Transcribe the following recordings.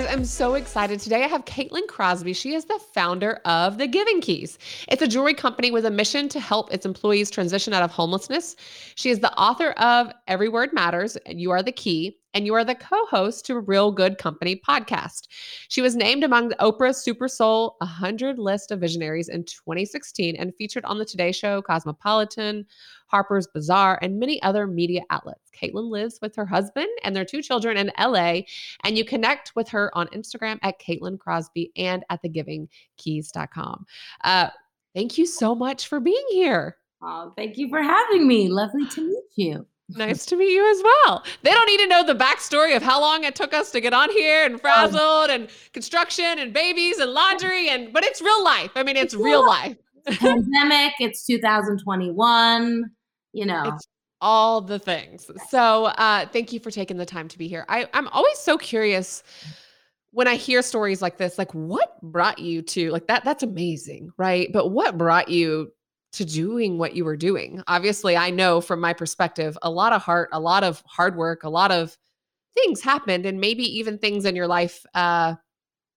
guys, I'm so excited. Today I have Caitlin Crosby. She is the founder of The Giving Keys. It's a jewelry company with a mission to help its employees transition out of homelessness. She is the author of Every Word Matters, and You Are the Key, and you are the co host to Real Good Company podcast. She was named among the Oprah Super Soul 100 list of visionaries in 2016 and featured on The Today Show, Cosmopolitan, Harper's Bazaar, and many other media outlets. Caitlin lives with her husband and their two children in LA, and you connect with her on Instagram at Caitlin Crosby and at thegivingkeys.com. Uh, thank you so much for being here. Oh, thank you for having me. Lovely to meet you. Nice to meet you as well. They don't need to know the backstory of how long it took us to get on here and frazzled and construction and babies and laundry and but it's real life. I mean, it's real life. Pandemic, it's 2021, you know. It's all the things. So uh thank you for taking the time to be here. I, I'm always so curious when I hear stories like this, like what brought you to like that that's amazing, right? But what brought you to doing what you were doing. Obviously, I know from my perspective, a lot of heart, a lot of hard work, a lot of things happened, and maybe even things in your life uh,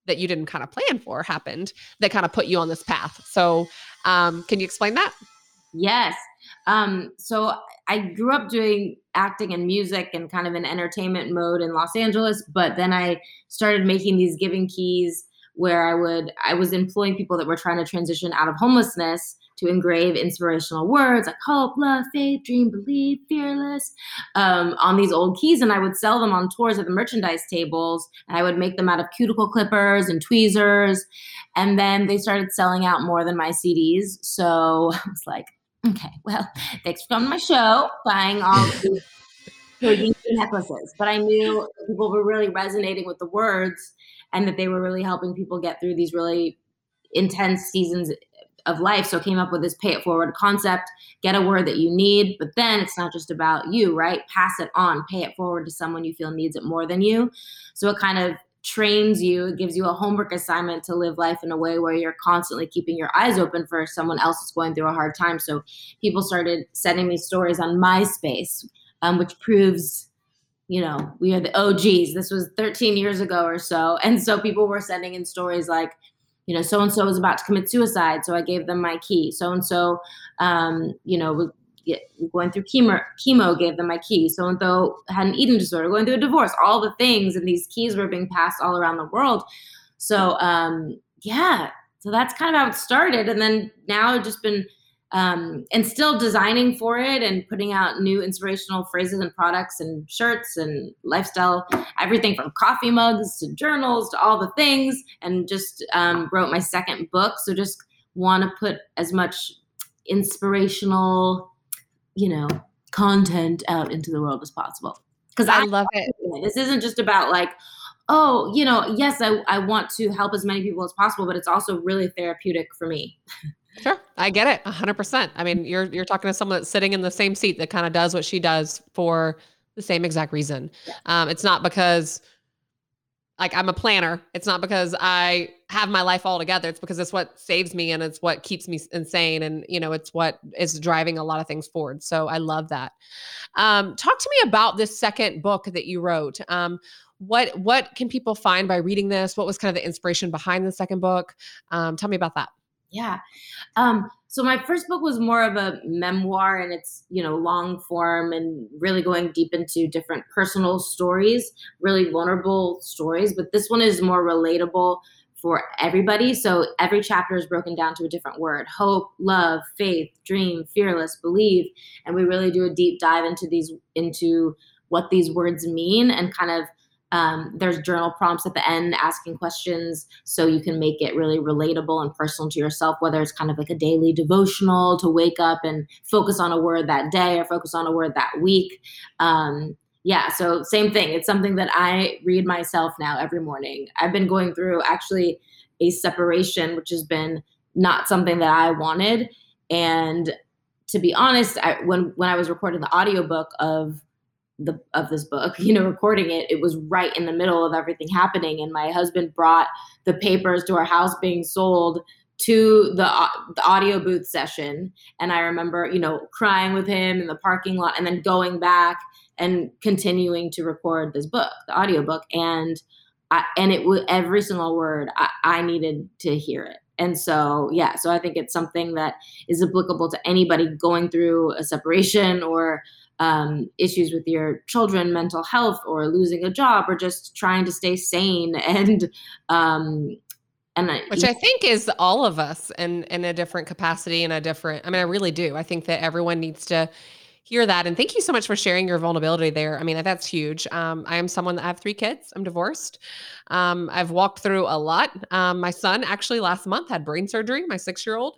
that you didn't kind of plan for happened that kind of put you on this path. So, um, can you explain that? Yes. Um, so I grew up doing acting and music and kind of in entertainment mode in Los Angeles, but then I started making these giving keys where I would I was employing people that were trying to transition out of homelessness to engrave inspirational words like hope, love, faith, dream, believe, fearless um, on these old keys. And I would sell them on tours at the merchandise tables. And I would make them out of cuticle clippers and tweezers. And then they started selling out more than my CDs. So I was like, okay, well, thanks for coming to my show, buying all these necklaces. But I knew people were really resonating with the words and that they were really helping people get through these really intense seasons of life. So came up with this pay it forward concept, get a word that you need, but then it's not just about you, right? Pass it on, pay it forward to someone you feel needs it more than you. So it kind of trains you, it gives you a homework assignment to live life in a way where you're constantly keeping your eyes open for someone else that's going through a hard time. So people started sending me stories on MySpace, um, which proves you know, we are the OGs. This was 13 years ago or so. And so people were sending in stories like, you know, so and so was about to commit suicide, so I gave them my key. So and so, you know, going through chemo, chemo gave them my key. So and so had an eating disorder, going through a divorce, all the things, and these keys were being passed all around the world. So um, yeah, so that's kind of how it started, and then now I've just been um, and still designing for it and putting out new inspirational phrases and products and shirts and lifestyle, everything from coffee mugs to journals to all the things. And just um, wrote my second book. So just want to put as much inspirational, you know, content out into the world as possible. Because I, I love it. This isn't just about like, oh, you know, yes, I, I want to help as many people as possible, but it's also really therapeutic for me. Sure. I get it. hundred percent. I mean, you're you're talking to someone that's sitting in the same seat that kind of does what she does for the same exact reason. Um, it's not because like I'm a planner. It's not because I have my life all together. It's because it's what saves me and it's what keeps me insane. And, you know, it's what is driving a lot of things forward. So I love that. Um, talk to me about this second book that you wrote. Um, what what can people find by reading this? What was kind of the inspiration behind the second book? Um, tell me about that. Yeah. Um, so my first book was more of a memoir and it's, you know, long form and really going deep into different personal stories, really vulnerable stories. But this one is more relatable for everybody. So every chapter is broken down to a different word hope, love, faith, dream, fearless, believe. And we really do a deep dive into these, into what these words mean and kind of um, there's journal prompts at the end asking questions so you can make it really relatable and personal to yourself, whether it's kind of like a daily devotional to wake up and focus on a word that day or focus on a word that week. Um, yeah, so same thing. It's something that I read myself now every morning. I've been going through actually a separation, which has been not something that I wanted. And to be honest, I, when when I was recording the audiobook of the of this book you know recording it it was right in the middle of everything happening and my husband brought the papers to our house being sold to the, uh, the audio booth session and i remember you know crying with him in the parking lot and then going back and continuing to record this book the audiobook. and I, and it was every single word I, I needed to hear it. And so, yeah, so I think it's something that is applicable to anybody going through a separation or um, issues with your children, mental health, or losing a job, or just trying to stay sane. And um, and I, which I think is all of us in in a different capacity in a different. I mean, I really do. I think that everyone needs to hear that. And thank you so much for sharing your vulnerability there. I mean, that's huge. Um, I am someone that I have three kids. I'm divorced. Um, I've walked through a lot. Um, my son actually last month had brain surgery, my six year old.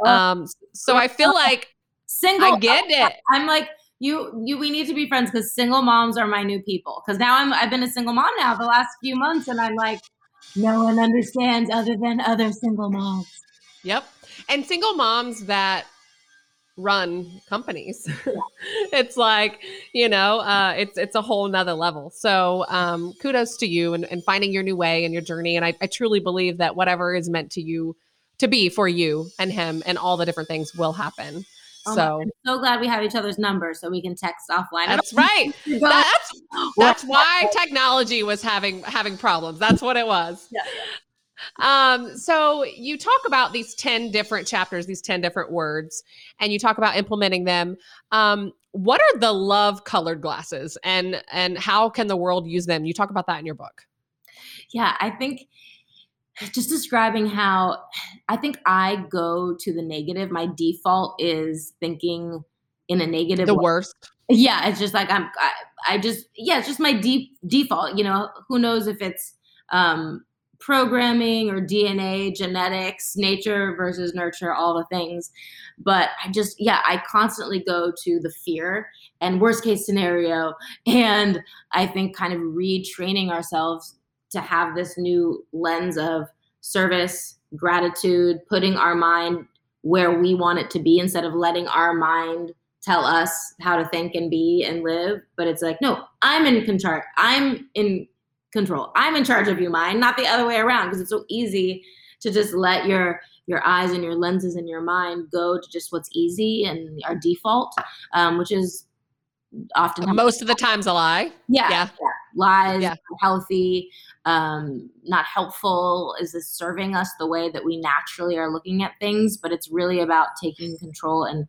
Oh. Um, so I feel like single. I get it. I'm like, you, you, we need to be friends because single moms are my new people. Because now I'm, I've been a single mom now the last few months, and I'm like, no one understands other than other single moms. Yep. And single moms that run companies. it's like, you know, uh, it's it's a whole nother level. So um, kudos to you and, and finding your new way and your journey. And I, I truly believe that whatever is meant to you to be for you and him and all the different things will happen. Oh so I'm so glad we have each other's numbers so we can text offline. That's right. That's that's why technology was having having problems. That's what it was. Yeah. Um, so you talk about these 10 different chapters, these 10 different words, and you talk about implementing them. Um, what are the love colored glasses and and how can the world use them? You talk about that in your book. Yeah, I think just describing how I think I go to the negative. My default is thinking in a negative the way. worst. Yeah, it's just like I'm I, I just yeah, it's just my deep default, you know, who knows if it's um programming or DNA, genetics, nature versus nurture, all the things. But I just, yeah, I constantly go to the fear and worst case scenario. And I think kind of retraining ourselves to have this new lens of service, gratitude, putting our mind where we want it to be instead of letting our mind tell us how to think and be and live but it's like no i'm in control i'm in control. I'm in charge of you, mind, not the other way around, because it's so easy to just let your your eyes and your lenses and your mind go to just what's easy and our default, um, which is often most of the times a lie. Yeah, yeah, yeah. lies, yeah. healthy, um, not helpful. Is this serving us the way that we naturally are looking at things? But it's really about taking control and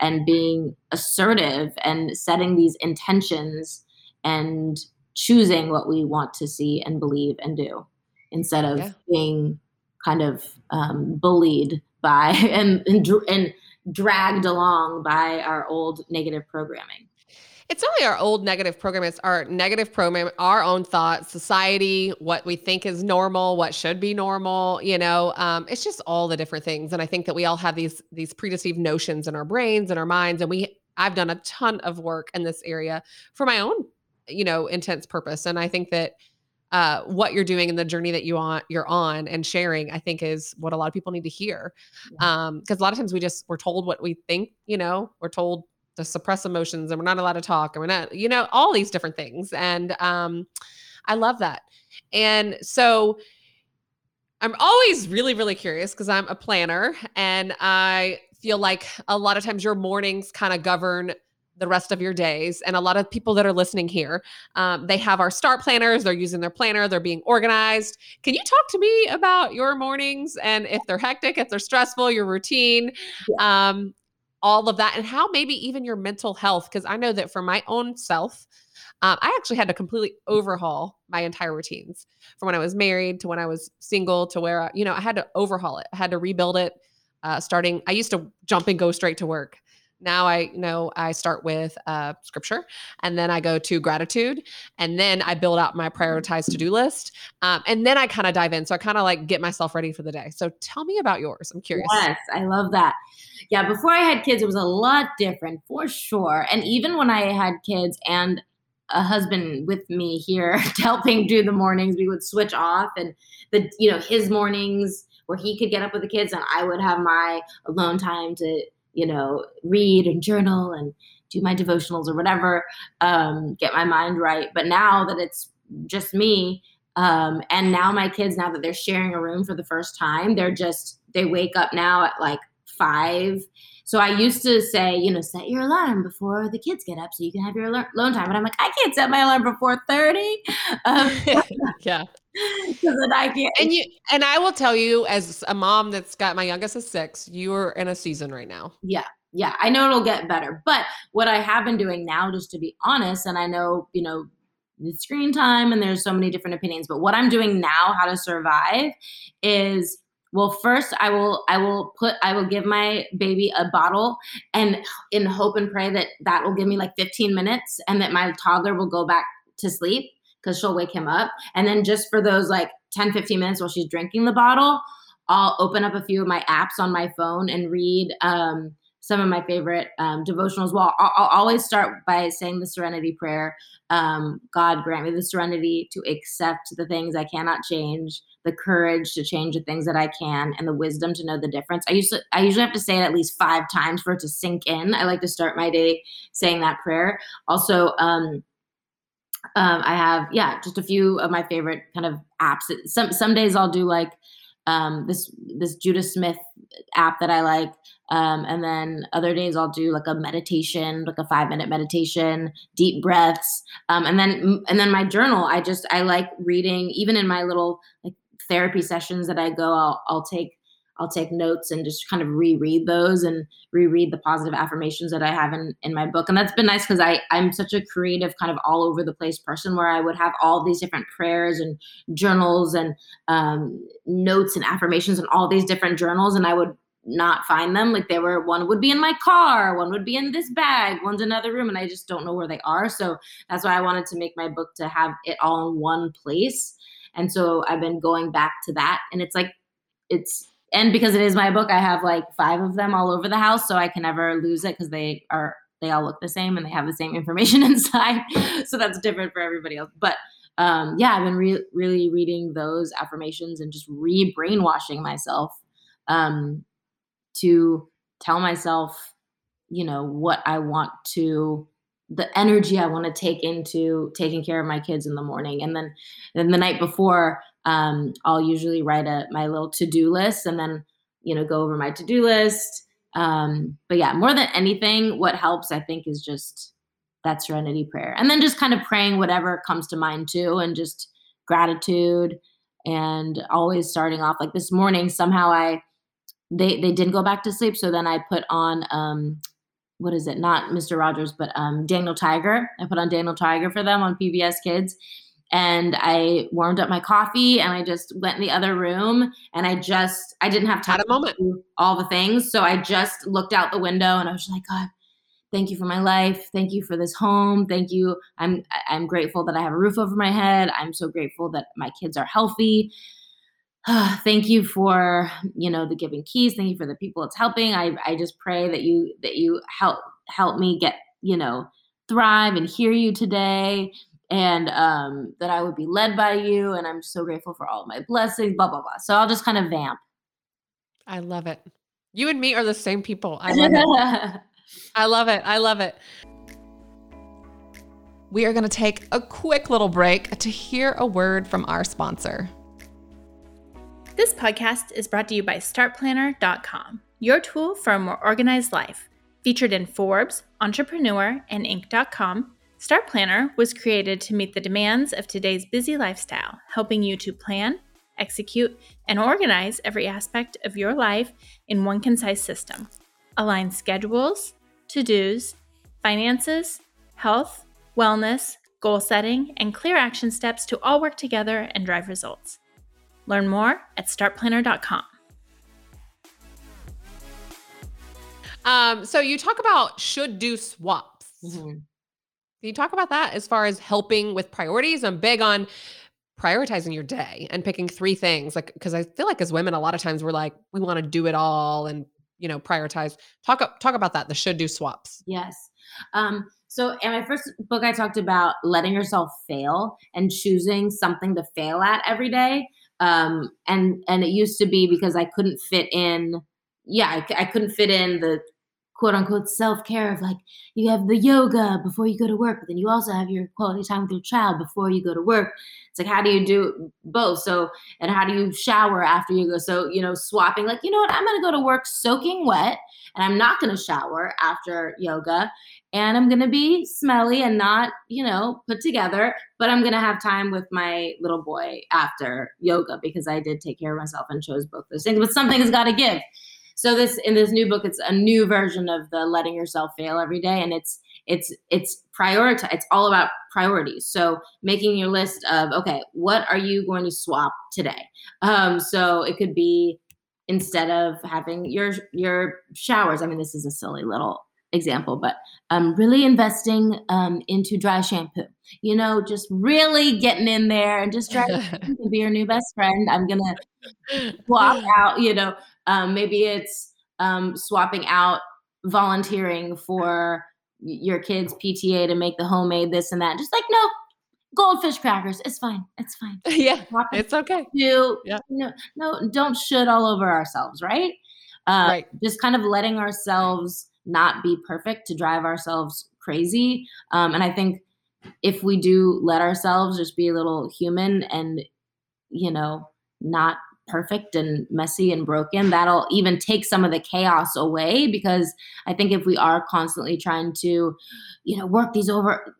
and being assertive and setting these intentions and choosing what we want to see and believe and do instead of yeah. being kind of um, bullied by and, and, and dragged along by our old negative programming it's not only our old negative program it's our negative program our own thoughts society what we think is normal what should be normal you know um, it's just all the different things and i think that we all have these these predeceived notions in our brains and our minds and we i've done a ton of work in this area for my own you know intense purpose. And i think that uh, what you're doing and the journey that you on you're on and sharing i think is what a lot of people need to hear. Um because a lot of times we just we're told what we think you know we're told to suppress emotions and we're not allowed to talk and we're not you know all these different things. And um i love that. And so i'm always really really curious because i'm a planner and i feel like a lot of times your mornings kind of govern the rest of your days. And a lot of people that are listening here, um, they have our start planners, they're using their planner, they're being organized. Can you talk to me about your mornings and if they're hectic, if they're stressful, your routine, yeah. um, all of that, and how maybe even your mental health? Because I know that for my own self, um, I actually had to completely overhaul my entire routines from when I was married to when I was single to where, I, you know, I had to overhaul it. I had to rebuild it. Uh, starting, I used to jump and go straight to work now I know I start with uh, scripture and then I go to gratitude and then I build out my prioritized to do list. Um, and then I kind of dive in. So I kind of like get myself ready for the day. So tell me about yours. I'm curious. Yes, I love that. Yeah, before I had kids, it was a lot different for sure. And even when I had kids and a husband with me here helping do the mornings, we would switch off and the, you know, his mornings where he could get up with the kids and I would have my alone time to you know, read and journal and do my devotionals or whatever, um, get my mind right. But now that it's just me, um, and now my kids, now that they're sharing a room for the first time, they're just, they wake up now at like five. So I used to say, you know, set your alarm before the kids get up so you can have your alone time. But I'm like, I can't set my alarm before 30. Um, yeah. then I can't. And you and I will tell you, as a mom that's got my youngest is six, you are in a season right now. Yeah, yeah. I know it'll get better, but what I have been doing now, just to be honest, and I know you know the screen time, and there's so many different opinions, but what I'm doing now, how to survive, is well first i will i will put i will give my baby a bottle and in hope and pray that that will give me like 15 minutes and that my toddler will go back to sleep because she'll wake him up and then just for those like 10 15 minutes while she's drinking the bottle i'll open up a few of my apps on my phone and read um, some of my favorite um, devotionals. Well, I'll, I'll, always start by saying the Serenity Prayer. Um, God grant me the serenity to accept the things I cannot change, the courage to change the things that I can, and the wisdom to know the difference. I usually I usually have to say it at least five times for it to sink in. I like to start my day saying that prayer. Also, um, um, I have yeah, just a few of my favorite kind of apps. Some some days I'll do like um, this this Judah Smith app that I like. Um, and then other days I'll do like a meditation, like a five minute meditation, deep breaths. Um, and then and then my journal. I just I like reading. Even in my little like therapy sessions that I go, I'll I'll take I'll take notes and just kind of reread those and reread the positive affirmations that I have in, in my book. And that's been nice because I I'm such a creative, kind of all over the place person where I would have all these different prayers and journals and um, notes and affirmations and all these different journals, and I would not find them. Like they were one would be in my car, one would be in this bag, one's another room, and I just don't know where they are. So that's why I wanted to make my book to have it all in one place. And so I've been going back to that. And it's like it's and because it is my book, I have like five of them all over the house, so I can never lose it because they are they all look the same and they have the same information inside. so that's different for everybody else. But um, yeah, I've been re- really reading those affirmations and just re brainwashing myself um, to tell myself, you know, what I want to the energy I want to take into taking care of my kids in the morning. And then then the night before, um, I'll usually write a my little to-do list and then, you know, go over my to-do list. Um, but yeah, more than anything, what helps I think is just that serenity prayer. And then just kind of praying whatever comes to mind too and just gratitude and always starting off like this morning somehow I they they didn't go back to sleep so then I put on um what is it? Not Mr. Rogers, but um, Daniel Tiger. I put on Daniel Tiger for them on PBS Kids. And I warmed up my coffee and I just went in the other room and I just I didn't have time a moment. to do all the things. So I just looked out the window and I was like, God, thank you for my life. Thank you for this home. Thank you. I'm I'm grateful that I have a roof over my head. I'm so grateful that my kids are healthy. thank you for you know the giving keys thank you for the people it's helping i i just pray that you that you help help me get you know thrive and hear you today and um that i would be led by you and i'm so grateful for all of my blessings blah blah blah. So i'll just kind of vamp. I love it. You and me are the same people. I love it. I love it. I love it. We are going to take a quick little break to hear a word from our sponsor. This podcast is brought to you by StartPlanner.com, your tool for a more organized life. Featured in Forbes, Entrepreneur, and Inc.com, Start Planner was created to meet the demands of today's busy lifestyle, helping you to plan, execute, and organize every aspect of your life in one concise system. Align schedules, to dos, finances, health, wellness, goal setting, and clear action steps to all work together and drive results. Learn more at startplanner.com. Um, so you talk about should do swaps. Mm-hmm. Can you talk about that as far as helping with priorities? I'm big on prioritizing your day and picking three things. Like, because I feel like as women, a lot of times we're like, we want to do it all and you know prioritize. Talk talk about that. The should do swaps. Yes. Um, so in my first book, I talked about letting yourself fail and choosing something to fail at every day um, and and it used to be because I couldn't fit in. Yeah, I, I couldn't fit in the quote unquote self care of like you have the yoga before you go to work, but then you also have your quality time with your child before you go to work. It's like, how do you do both? So, and how do you shower after you go? So, you know, swapping, like, you know what, I'm to go to work soaking wet and I'm not to shower after yoga and I'm to be smelly and not, you know, put together, but I'm to have time with my little boy after yoga because I did take care of myself and chose both those things. But something has got to give. So this in this new book, it's a new version of the letting yourself fail every day, and it's it's it's prioritize. It's all about priorities. So making your list of okay, what are you going to swap today? Um, so it could be instead of having your your showers. I mean, this is a silly little example, but um, really investing um, into dry shampoo. You know, just really getting in there and just dry to be your new best friend. I'm gonna swap out. You know, um, maybe it's um, swapping out volunteering for your kids' PTA to make the homemade this and that. Just like no, goldfish crackers. It's fine. It's fine. yeah, it's okay. Do yeah. no, no, don't should all over ourselves, right? Uh, right. Just kind of letting ourselves not be perfect to drive ourselves crazy. Um, and I think if we do let ourselves just be a little human and, you know, not perfect and messy and broken, that'll even take some of the chaos away. Because I think if we are constantly trying to, you know, work these over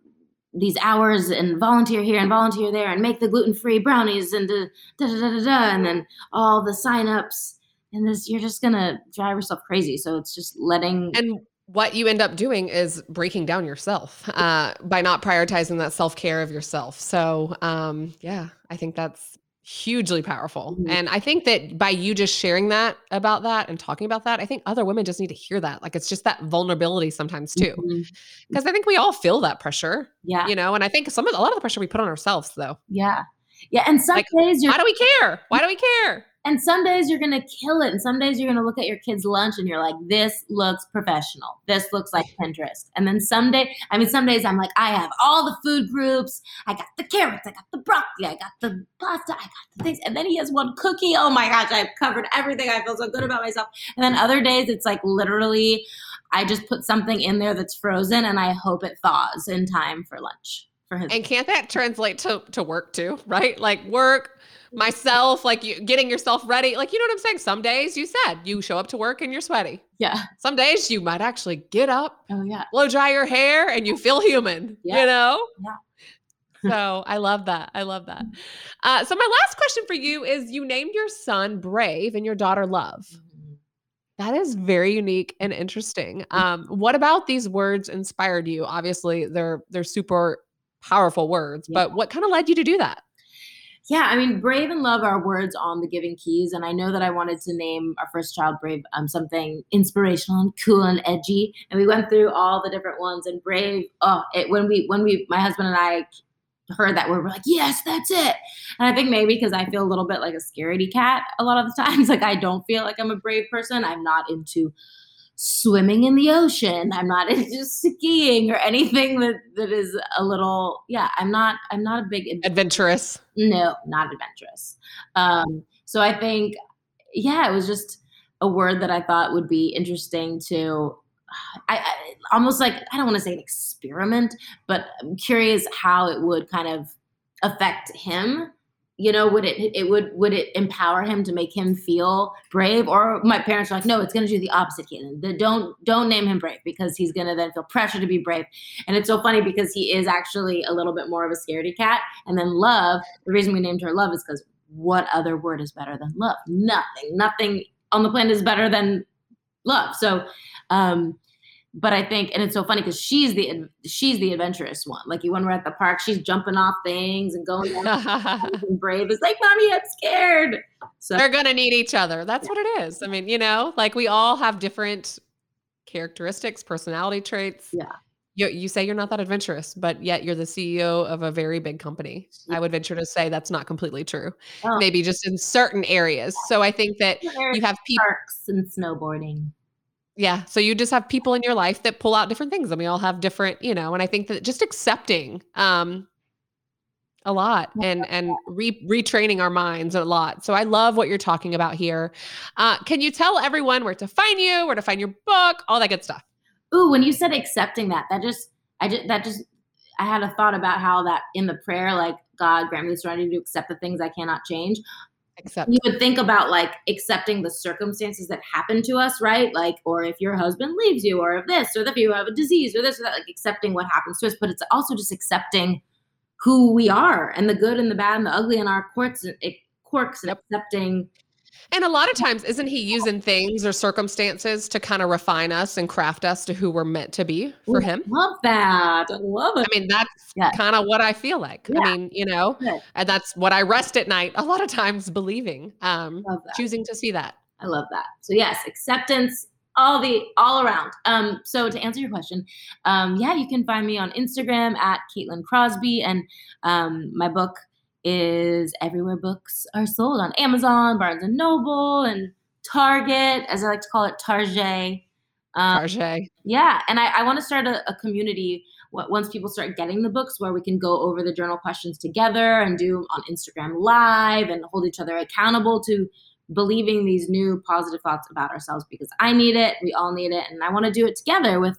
these hours and volunteer here and volunteer there and make the gluten free brownies and da, da, da, da, da, and then all the signups and this you're just gonna drive yourself crazy so it's just letting and what you end up doing is breaking down yourself uh, by not prioritizing that self-care of yourself so um, yeah i think that's hugely powerful. Mm-hmm. and i think that by you just sharing that about that and talking about that i think other women just need to hear that. Like it's just that vulnerability sometimes too. Because mm-hmm. i think we all feel that pressure yeah. you know and i think some of a lot of the pressure we put on ourselves though. Yeah. Yeah and some like, days you're why do we care? Why do we care and some days you're going to kill it. And some days you're going to look at your kid's lunch and you're like, this looks professional. This looks like Pinterest. And then some day, I mean, some days I'm like, I have all the food groups. I got the carrots. I got the broccoli. I got the pasta. I got the things. And then he has one cookie. Oh my gosh, I've covered everything. I feel so good about myself. And then other days it's like literally, I just put something in there that's frozen and I hope it thaws in time for lunch. His and can't that translate to, to work too, right? Like work, myself, like you getting yourself ready. Like, you know what I'm saying? Some days you said you show up to work and you're sweaty. Yeah. Some days you might actually get up, oh yeah, blow dry your hair and you feel human, yeah. you know? Yeah. so I love that. I love that. Uh, so my last question for you is you named your son Brave and your daughter Love. Mm-hmm. That is very unique and interesting. Mm-hmm. Um, what about these words inspired you? Obviously, they're they're super powerful words, yeah. but what kind of led you to do that? yeah, I mean, brave and love are words on the Giving Keys, and I know that I wanted to name our first child Brave um, something inspirational and cool and edgy, and we went through all the different ones. And Brave, oh, it when we when we my husband and I heard that word, we're like, yes, that's it. And I think maybe because I feel a little bit like a scaredy cat a lot of the times, like I don't feel like I'm a brave person. I'm not into swimming in the ocean. I'm not into skiing or anything that that is a little yeah. I'm not I'm not a big adventurous. No, not adventurous. Um, so I think yeah, it was just a word that I thought would be interesting to. I, I almost like I don't want to say an experiment, but I'm curious how it would kind of affect him you know would it it would would it empower him to make him feel brave? Or my parents are like no it's going to do the opposite Caitlin. The, don't don't name him brave because he's going to then feel pressure to be brave. And it's so funny because he is actually a little bit more of a scaredy cat. And then love the reason we named her love is because what other word is better than love? Nothing. Nothing on the planet is better than love. So um but I think, and it's so funny because she's the she's the adventurous one. Like when we're at the park, she's jumping off things and going and brave. It's like, mommy, I'm scared. So they're gonna need each other. That's yeah. what it is. I mean, you know, like we all have different characteristics, personality traits. Yeah. You, you say you're not that adventurous, but yet you're the CEO of a very big company. Yeah. I would venture to say that's not completely true. Oh. Maybe just in certain areas. So I think that you have people parks and snowboarding. Yeah. So you just have people in your life that pull out different things and we all have different, you know, and I think that just accepting um a lot and and re- retraining our minds a lot. So I love what you're talking about here. Uh, can you tell everyone where to find you, where to find your book, all that good stuff? Ooh, when you said accepting that, that just I just that just I had a thought about how that in the prayer, like God grant me the serenity to accept the things I cannot change. Accept. You would think about like accepting the circumstances that happen to us, right? Like, or if your husband leaves you, or if this, or if you have a disease, or this, or that, like accepting what happens to us. But it's also just accepting who we are and the good and the bad and the ugly in our quirks, and, eh, quirks and Yep. accepting And a lot of times, isn't he using things or circumstances to kind of refine us and craft us to who we're meant to be for Ooh, him? Love that. I love it. I mean, that's Yeah. kind of what I feel like. Yeah. I mean, you know, Good. and that's what I rest at night a lot of times believing, um, choosing to see that. I love that. So yes, acceptance all the all around. Um, so to answer your question, um, yeah, you can find me on Instagram at Caitlin Crosby, and um, my book is everywhere books are sold on Amazon, Barnes and Noble, and Target, as I like to call it, Target. Um, Tarjay. yeah, and I, I want to start a, a community once people start getting the books where we can go over the journal questions together and do on Instagram live and hold each other accountable to believing these new positive thoughts about ourselves because I need it, we all need it, and I want to do it together with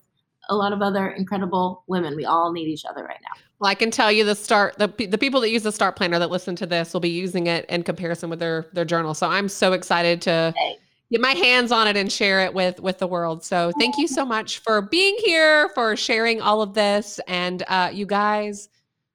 a lot of other incredible women. We all need each other right now. Well, I can tell you the start the the people that use the start planner that listen to this will be using it in comparison with their their journal. So I'm so excited to get my hands on it and share it with with the world. So thank you so much for being here, for sharing all of this, and uh, you guys,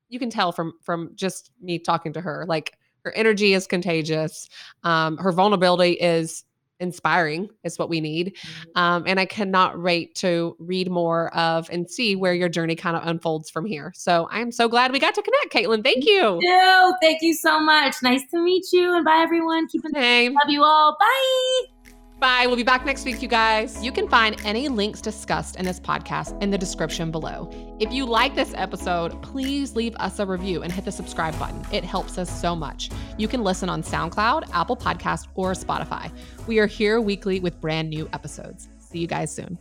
you can tell from from just me talking to her, like her energy is contagious, um, her vulnerability is inspiring is what we need um, and i cannot wait to read more of and see where your journey kind of unfolds from here so i'm so glad we got to connect caitlin thank you Ew, thank you so much. Nice to meet you, and bye everyone. Keep in Same. love you all. Bye. Bye. We'll be back next week, you guys. You can find any links discussed in this podcast in the description below. If you like this episode, please leave us a review and hit the subscribe button. It helps us so much. You can listen on SoundCloud, Apple Podcast, or Spotify. We are here weekly with brand new episodes. See you guys soon.